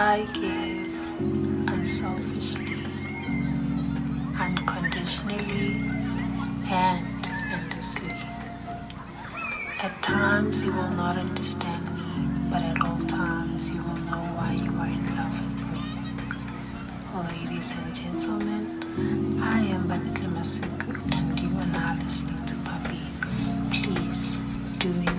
I give unselfishly, unconditionally, and endlessly. At times you will not understand me, but at all times you will know why you are in love with me. Ladies and gentlemen, I am Banitli Masuku and you are now listening to Papi. Please do enjoy.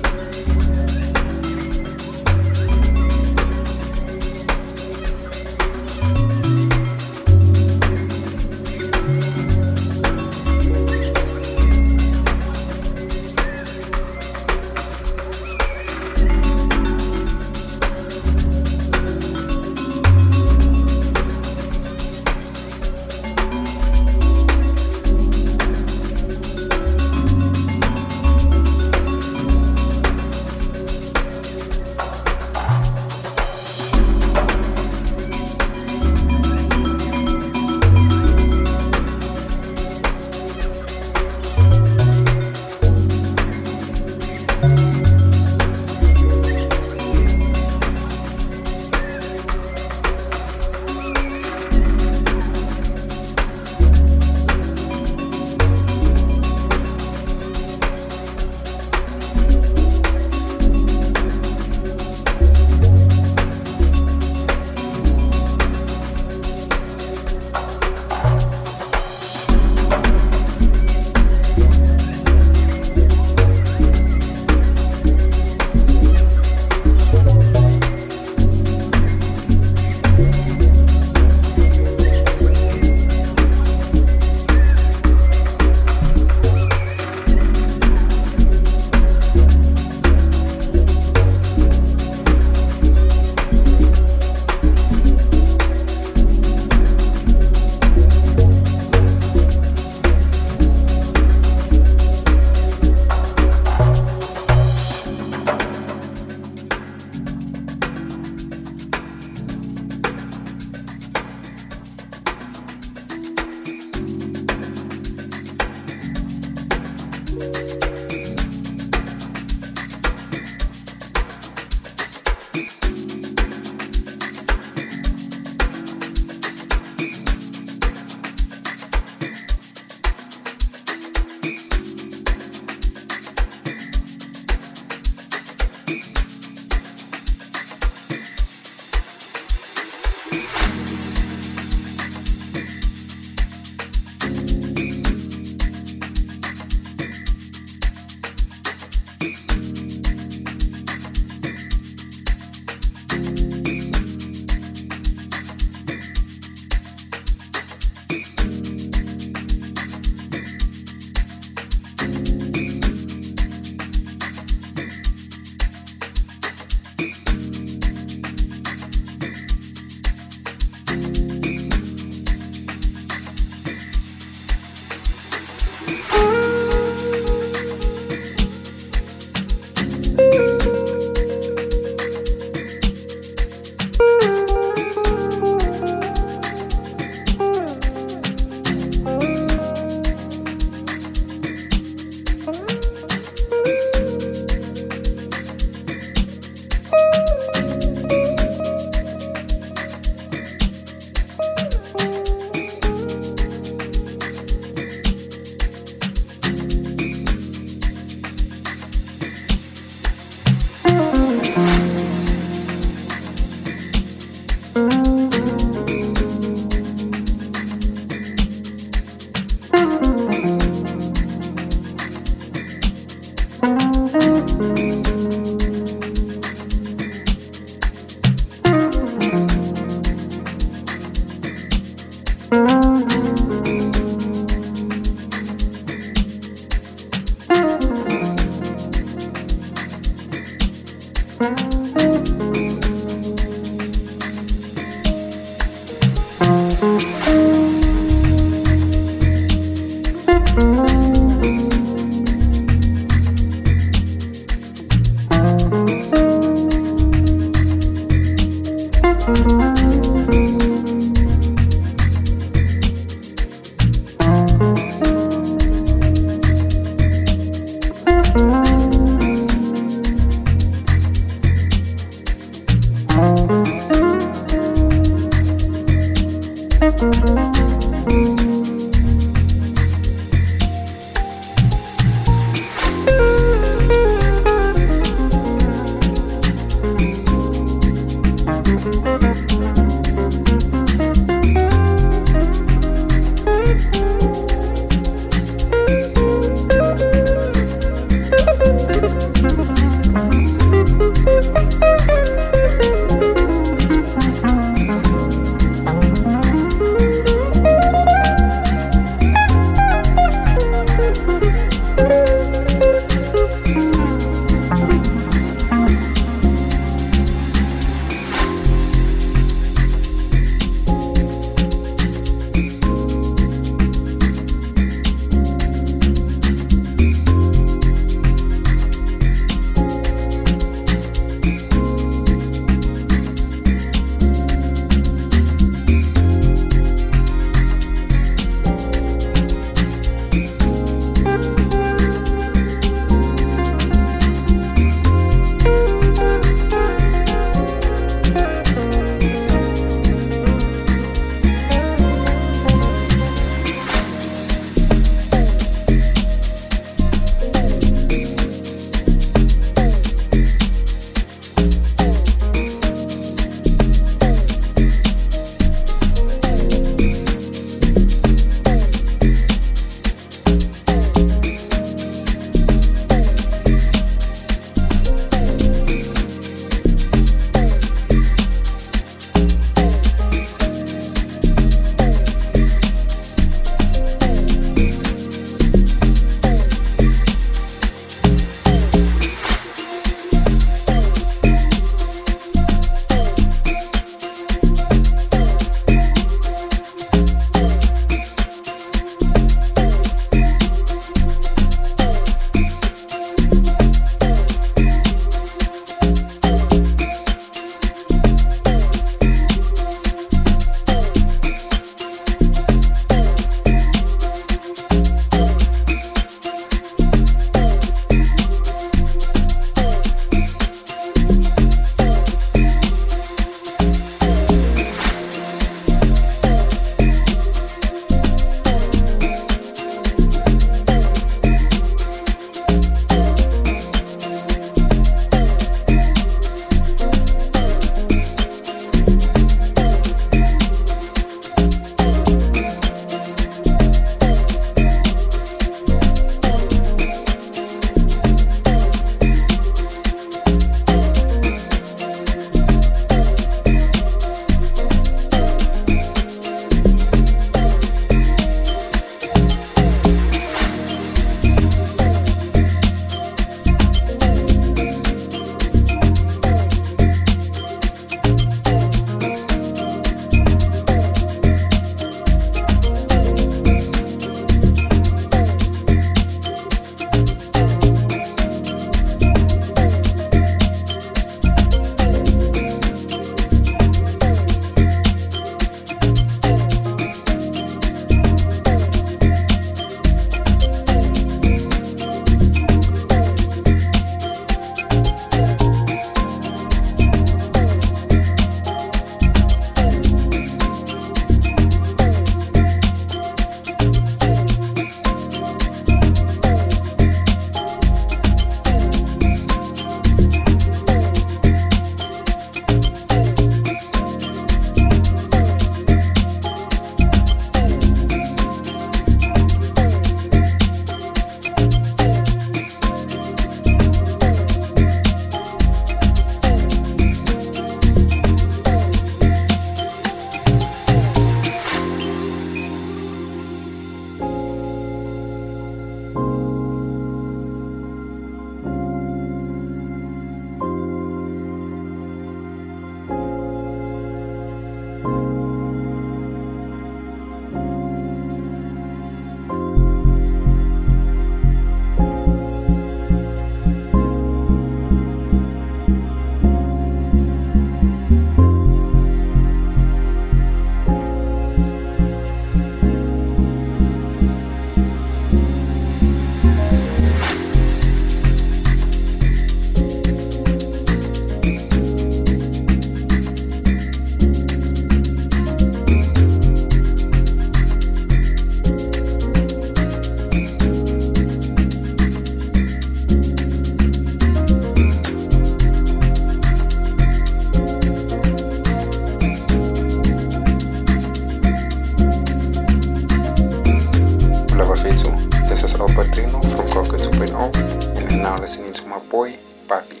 boy Papi.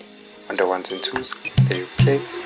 On the ones and twos, they will play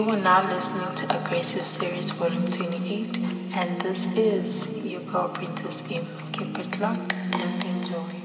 Now listening to Aggressive Series Volume 28, and this is your girl Princess M. Keep it locked and enjoy.